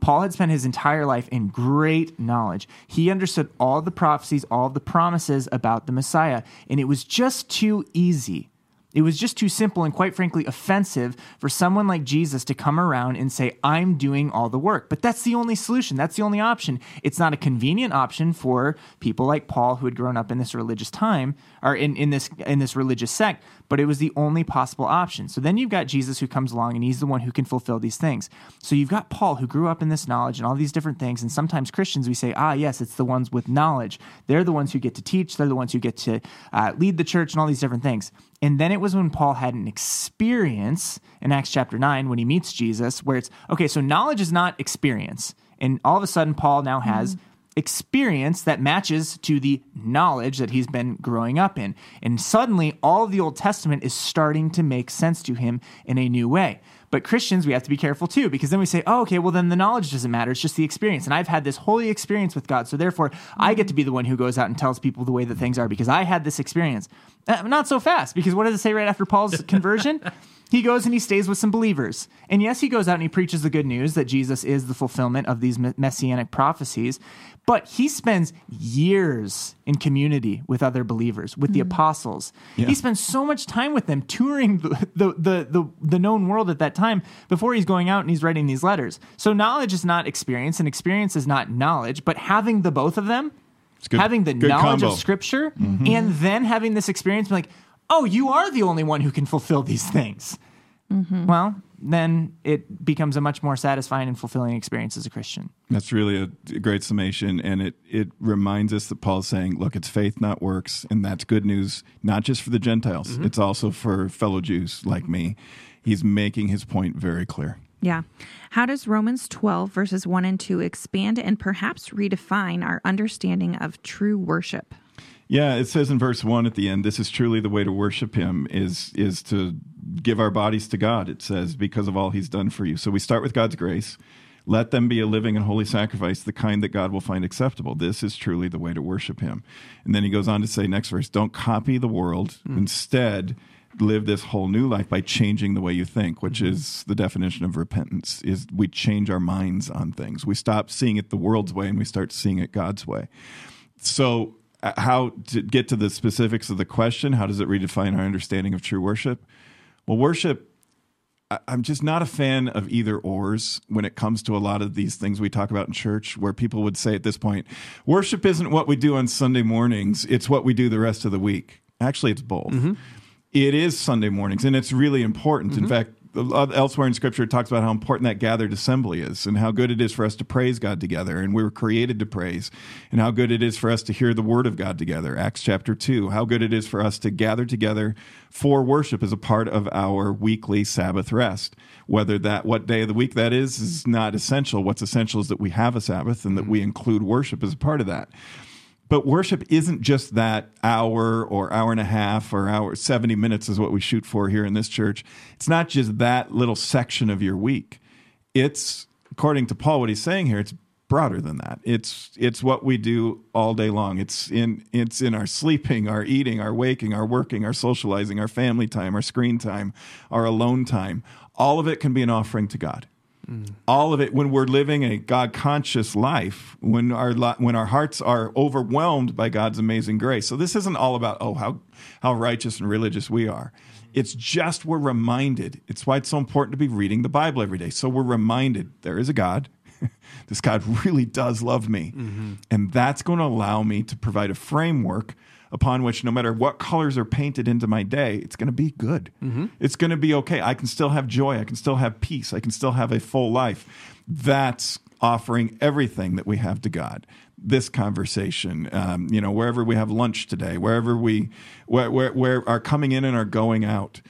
Paul had spent his entire life in great knowledge. He understood all the prophecies, all the promises about the Messiah, and it was just too easy it was just too simple and, quite frankly, offensive for someone like Jesus to come around and say, I'm doing all the work. But that's the only solution. That's the only option. It's not a convenient option for people like Paul who had grown up in this religious time or in, in this in this religious sect, but it was the only possible option. So then you've got Jesus who comes along and he's the one who can fulfill these things. So you've got Paul who grew up in this knowledge and all these different things. And sometimes Christians, we say, ah, yes, it's the ones with knowledge. They're the ones who get to teach, they're the ones who get to uh, lead the church and all these different things. And then it was when Paul had an experience in Acts chapter 9 when he meets Jesus, where it's okay, so knowledge is not experience. And all of a sudden, Paul now has mm-hmm. Experience that matches to the knowledge that he's been growing up in. And suddenly, all of the Old Testament is starting to make sense to him in a new way. But Christians, we have to be careful too, because then we say, oh, okay, well, then the knowledge doesn't matter. It's just the experience. And I've had this holy experience with God. So therefore, I get to be the one who goes out and tells people the way that things are because I had this experience. Uh, not so fast, because what does it say right after Paul's conversion? he goes and he stays with some believers. And yes, he goes out and he preaches the good news that Jesus is the fulfillment of these messianic prophecies. But he spends years in community with other believers, with the mm. apostles. Yeah. He spends so much time with them, touring the, the, the, the, the known world at that time before he's going out and he's writing these letters. So knowledge is not experience, and experience is not knowledge, but having the both of them, good, having the knowledge combo. of Scripture, mm-hmm. and then having this experience, like, oh, you are the only one who can fulfill these things. Mm-hmm. Well, then it becomes a much more satisfying and fulfilling experience as a Christian. That's really a great summation. And it, it reminds us that Paul's saying, look, it's faith, not works. And that's good news, not just for the Gentiles, mm-hmm. it's also for fellow Jews like me. He's making his point very clear. Yeah. How does Romans 12, verses 1 and 2 expand and perhaps redefine our understanding of true worship? Yeah, it says in verse 1 at the end, this is truly the way to worship him is is to give our bodies to God, it says, because of all he's done for you. So we start with God's grace. Let them be a living and holy sacrifice, the kind that God will find acceptable. This is truly the way to worship him. And then he goes on to say, next verse, don't copy the world. Mm. Instead, live this whole new life by changing the way you think, which mm-hmm. is the definition of repentance, is we change our minds on things. We stop seeing it the world's way and we start seeing it God's way. So how to get to the specifics of the question, how does it redefine our understanding of true worship? Well, worship, I'm just not a fan of either ors when it comes to a lot of these things we talk about in church, where people would say at this point, worship isn't what we do on Sunday mornings, it's what we do the rest of the week. Actually, it's both. Mm-hmm. It is Sunday mornings, and it's really important. Mm-hmm. In fact, Uh, elsewhere in scripture it talks about how important that gathered assembly is and how good it is for us to praise God together. And we were created to praise and how good it is for us to hear the word of God together. Acts chapter 2 how good it is for us to gather together for worship as a part of our weekly Sabbath rest. Whether that what day of the week that is is not essential. What's essential is that we have a Sabbath and that we mm-hmm. include worship as a part of that but worship isn't just that hour or hour and a half or hour 70 minutes is what we shoot for here in this church. It's not just that little section of your week. It's according to paul what he's saying here it's broader than that. It's it's what we do all day long. It's in it's in our sleeping our eating our waking our working our socializing our family time our screen time our alone time. All of it can be an offering to god Mm. All of it when we're living a God conscious life, when our when our hearts are overwhelmed by God's amazing grace. So this isn't all about oh how how righteous and religious we are. It's just we're reminded. It's why it's so important to be reading the Bible every day. So we're reminded there is a God. this God really does love me. Mm-hmm. And that's going to allow me to provide a framework upon which no matter what colors are painted into my day, it's going to be good. Mm-hmm. It's going to be okay. I can still have joy. I can still have peace. I can still have a full life. That's offering everything that we have to God. This conversation, um, you know, wherever we have lunch today, wherever we, where, where, where are coming in and are going out.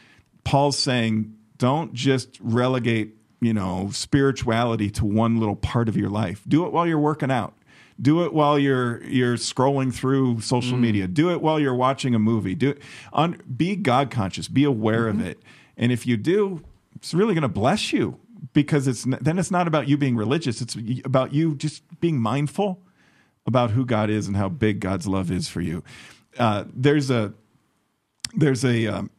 Paul's saying, don't just relegate, you know, spirituality to one little part of your life. Do it while you're working out. Do it while you're you're scrolling through social mm. media. Do it while you're watching a movie. Do it on be God conscious. Be aware mm-hmm. of it. And if you do, it's really going to bless you because it's then it's not about you being religious. It's about you just being mindful about who God is and how big God's love is for you. Uh, there's a there's a um,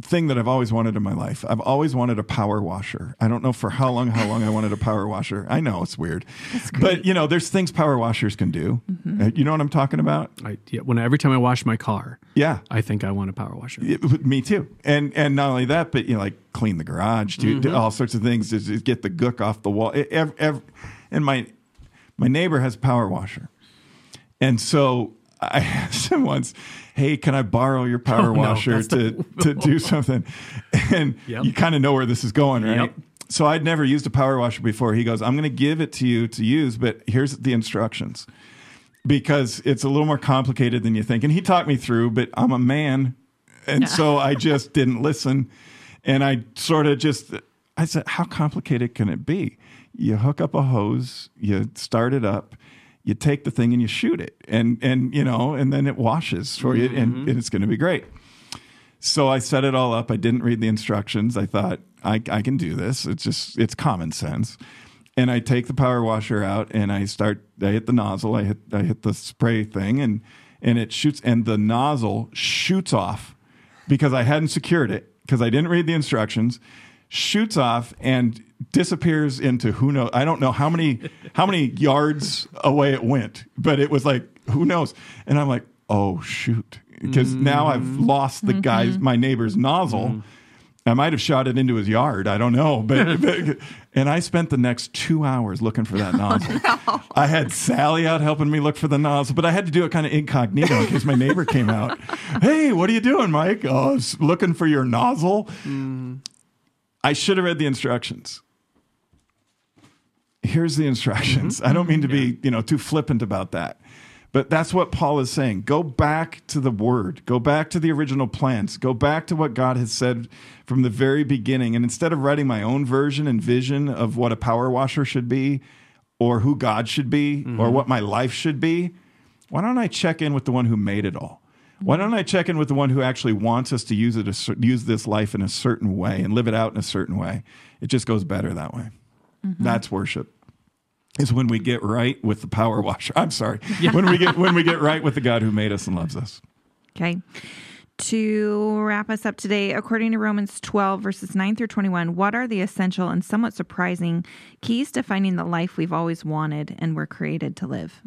thing that I've always wanted in my life. I've always wanted a power washer. I don't know for how long, how long I wanted a power washer. I know it's weird, but you know, there's things power washers can do. Uh, you know what I'm talking about? I, yeah, when every time I wash my car, Yeah. I think I want a power washer. It- me too. And and not only that, but you know, like clean the garage, do, do all sorts of things to just get the gook off the wall. It- ev- ev- and my my neighbor has a power washer, and so I asked him once, "Hey, can I borrow your power Oh, washer that's to to do something?" And Yep. you kind of know where this is going, right? Yep. So I'd never used a power washer before. He goes, "I'm going to give it to you to use, but here's the instructions." because it's a little more complicated than you think. And he talked me through, but I'm a man. And so I just didn't listen. And I sort of just, I said, how complicated can it be? You hook up a hose, you start it up, you take the thing and you shoot it. And, and you know, and then it washes for you and, mm-hmm. and it's going to be great. So I set it all up. I didn't read the instructions. I thought I, I can do this. It's just it's common sense. And I take the power washer out and I start. I hit the nozzle. I hit I hit the spray thing and and it shoots and the nozzle shoots off because I hadn't secured it because I didn't read the instructions. Shoots off and disappears into who knows. I don't know how many how many yards away it went, but it was like who knows. And I'm like, oh shoot, because now I've mm-hmm. lost the guy's mm-hmm. my neighbor's nozzle. Mm-hmm. I might have shot it into his yard. I don't know, but, but- and I spent the next two hours looking for that oh, nozzle. I had Sally out helping me look for the nozzle, but I had to do it kind of incognito in case my neighbor came out. Hey, what are you doing, Mike? Oh, looking for your nozzle. I should have read the instructions. Here's the instructions. Mm-hmm. I don't mean to be, you know, too flippant about that. But that's what Paul is saying. Go back to the word. Go back to the original plans. Go back to what God has said from the very beginning. And instead of writing my own version and vision of what a power washer should be, or who God should be, or mm-hmm. what my life should be, why don't I check in with the one who made it all? Why don't I check in with the one who actually wants us to use it, a use this life in a certain way and live it out in a certain way? It just goes better that way. Mm-hmm. That's worship. Is when we get right with the power washer. I'm sorry. When we get when we get right with the God who made us and loves us. Okay. To wrap us up today, according to Romans 12, verses 9 through 21, what are the essential and somewhat surprising keys to finding the life we've always wanted and were created to live?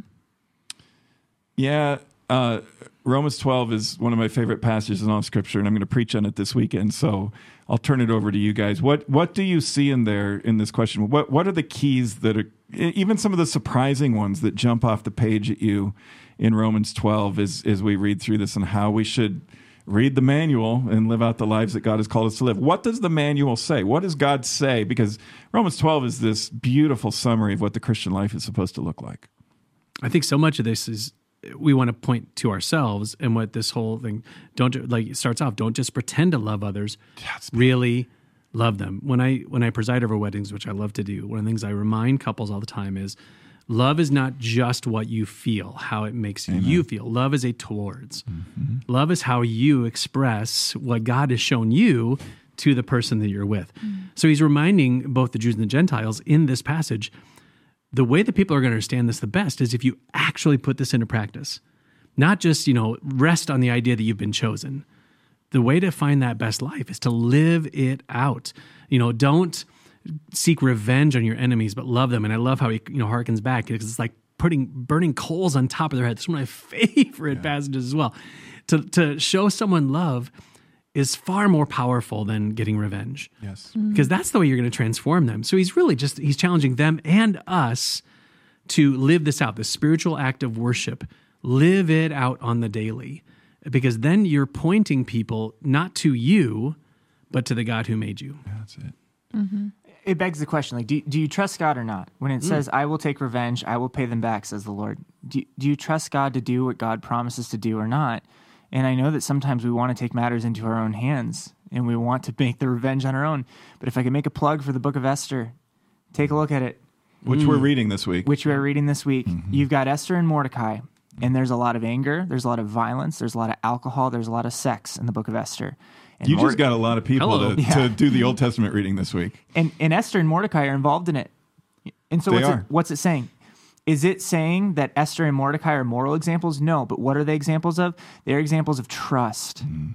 Yeah, uh, Romans 12 is one of my favorite passages in all Scripture, and I'm going to preach on it this weekend. So I'll turn it over to you guys. What What do you see in there in this question? What What are the keys that are even some of the surprising ones that jump off the page at you in Romans 12 as as we read through this and how we should read the manual and live out the lives that God has called us to live. What does the manual say? What does God say? Because Romans 12 is this beautiful summary of what the Christian life is supposed to look like. I think so much of this is we want to point to ourselves and what this whole thing don't like starts off don't just pretend to love others really love them. When i when i preside over weddings which i love to do one of the things i remind couples all the time is love is not just what you feel how it makes you feel. Love is a towards. Mm-hmm. Love is how you express what god has shown you to the person that you're with. Mm. So he's reminding both the jews and the gentiles in this passage the way that people are going to understand this the best is if you actually put this into practice. Not just you know rest on the idea that you've been chosen. The way to find that best life is to live it out. You know don't seek revenge on your enemies but love them. And i love how he you know harkens back because it's like putting burning coals on top of their head. It's one of my favorite passages as well. To to show someone love is far more powerful than getting revenge Yes. because that's the way you're going to transform them. So he's really just he's challenging them and us to live this out, the spiritual act of worship. Live it out on the daily. Because then you're pointing people not to you, but to the God who made you. That's it. Mm-hmm. It begs the question: like, do do you trust God or not? When it mm. says, "I will take revenge, I will pay them back," says the Lord. Do do you trust God to do what God promises to do or not? And I know that sometimes we want to take matters into our own hands and we want to make the revenge on our own. But if I can make a plug for the Book of Esther, take a look at it. Which we're mm. reading this week. which we are reading this week. Mm-hmm. You've got Esther and Mordecai, and there's a lot of anger, there's a lot of violence, there's a lot of alcohol, there's a lot of sex in the book of Esther. And You Mor- just got a lot of people Hello. to, Yeah. to do the Old Testament reading this week. and, and Esther and Mordecai are involved in it. And so They what's are. it, what's it saying? Is it saying that Esther and Mordecai are moral examples? No, but what are they examples of? They're examples of trust. Hmm.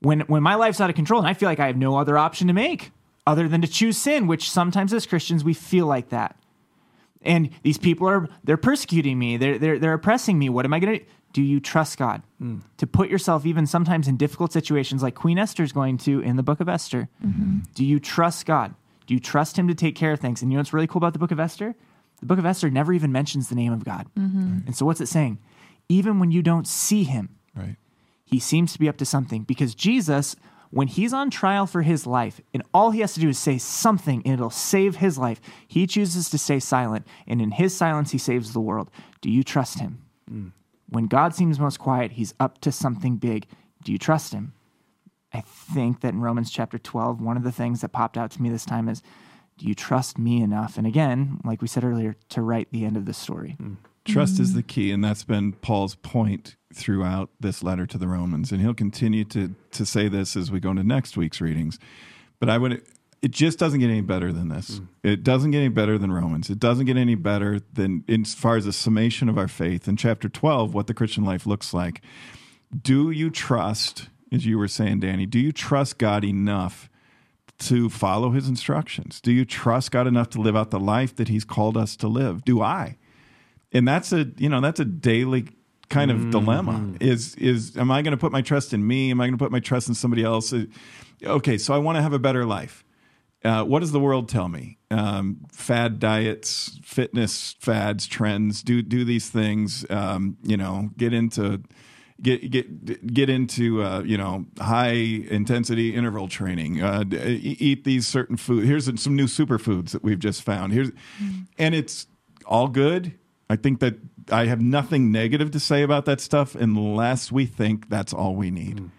When when my life's out of control and I feel like I have no other option to make other than to choose sin, which sometimes as Christians we feel like that. And these people are they're persecuting me. They're they're they're oppressing me. What am I going to do? Do you trust God hmm. to put yourself even sometimes in difficult situations like Queen Esther's going to in the book of Esther? Mm-hmm. Do you trust God? Do you trust him to take care of things? And you know what's really cool about the book of Esther? The book of Esther never even mentions the name of God. Mm-hmm. And so what's it saying? Even when you don't see him, Right. he seems to be up to something because Jesus, when he's on trial for his life, and all he has to do is say something and it'll save his life, he chooses to stay silent. And in his silence, he saves the world. Do you trust him? Mm. When God seems most quiet, he's up to something big. Do you trust him? I think that in Romans chapter 12, one of the things that popped out to me this time is do you trust me enough? And again, like we said earlier, to write the end of the story. Mm. Trust is mm-hmm. the key, and that's been Paul's point throughout this letter to the Romans, and he'll continue to to say this as we go into next week's readings. But I would, it just doesn't get any better than this. Mm. It doesn't get any better than Romans. It doesn't get any better than, as far as a summation of our faith in chapter twelve, what the Christian life looks like. Do you trust, as you were saying, Danny? Do you trust God enough? To follow his instructions? Do you trust God enough to live out the life that he's called us to live? Do I? And that's a, you know, that's a daily kind of dilemma is is am I going to put my trust in me? Am I going to put my trust in somebody else? Uh, Okay, so I want to have a better life. Uh, what does the world tell me? Um, fad diets, fitness fads, trends. Do do these things. Um, you know, get into get get get into uh, you know high intensity interval training. Uh, d- eat these certain food. Here's some new superfoods that we've just found. Here's and it's all good. I think that I have nothing negative to say about that stuff unless we think that's all we need.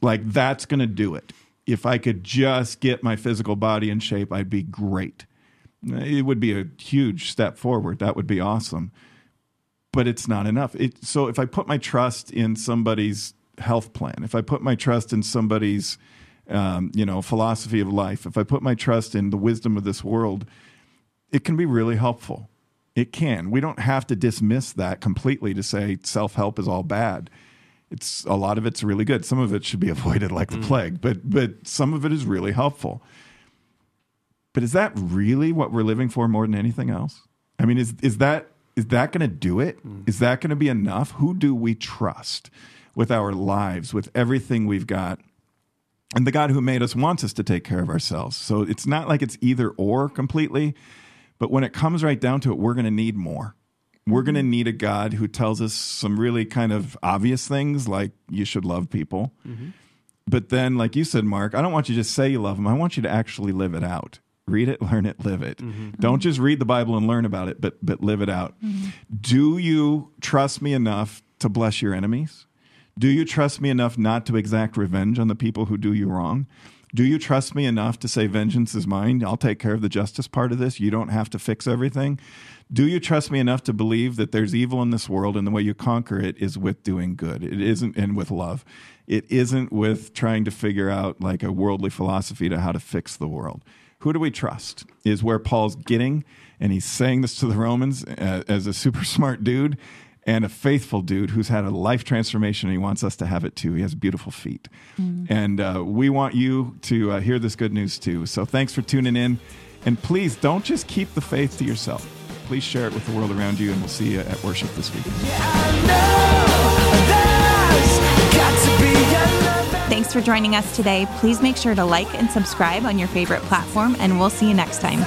Like that's going to do it. If I could just get my physical body in shape, I'd be great. It would be a huge step forward. That would be awesome but it's not enough. It, so if I put my trust in somebody's health plan, if I put my trust in somebody's, um, you know, philosophy of life, if I put my trust in the wisdom of this world, it can be really helpful. It can. We don't have to dismiss that completely to say self help is all bad. It's a lot of it's really good. Some of it should be avoided like the plague, but but some of it is really helpful. But is that really what we're living for more than anything else? I mean, is is that is that going to do it? Mm. Is that going to be enough? Who do we trust with our lives, with everything we've got? And the God who made us wants us to take care of ourselves. So it's not like it's either or completely, but when it comes right down to it, we're going to need more. We're going to mm-hmm. need a God who tells us some really kind of obvious things like you should love people. Mm-hmm. But then, like you said, Mark, I don't want you to just say you love them. I want you to actually live it out. Read it, learn it, live it. Mm-hmm. Don't just read the Bible and learn about it, but but live it out. Mm-hmm. Do you trust me enough to bless your enemies? Do you trust me enough not to exact revenge on the people who do you wrong? Do you trust me enough to say vengeance is mine? I'll take care of the justice part of this. You don't have to fix everything. Do you trust me enough to believe that there's evil in this world and the way you conquer it is with doing good? It isn't and with love. It isn't with trying to figure out like a worldly philosophy to how to fix the world. Who do we trust? Is where Paul's getting, and he's saying this to the Romans uh, as a super smart dude and a faithful dude who's had a life transformation and he wants us to have it too. He has beautiful feet. And uh, we want you to uh, hear this good news too. So thanks for tuning in. And please don't just keep the faith to yourself. Please share it with the world around you, and we'll see you at worship this weekend. Thanks for joining us today. Please make sure to like and subscribe on your favorite platform, and we'll see you next time.